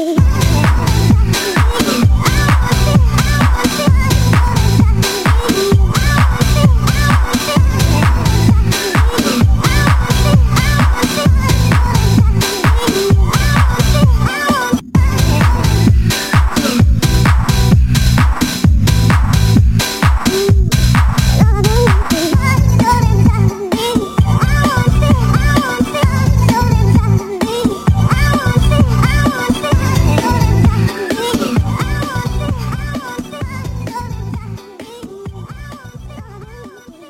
Daddy.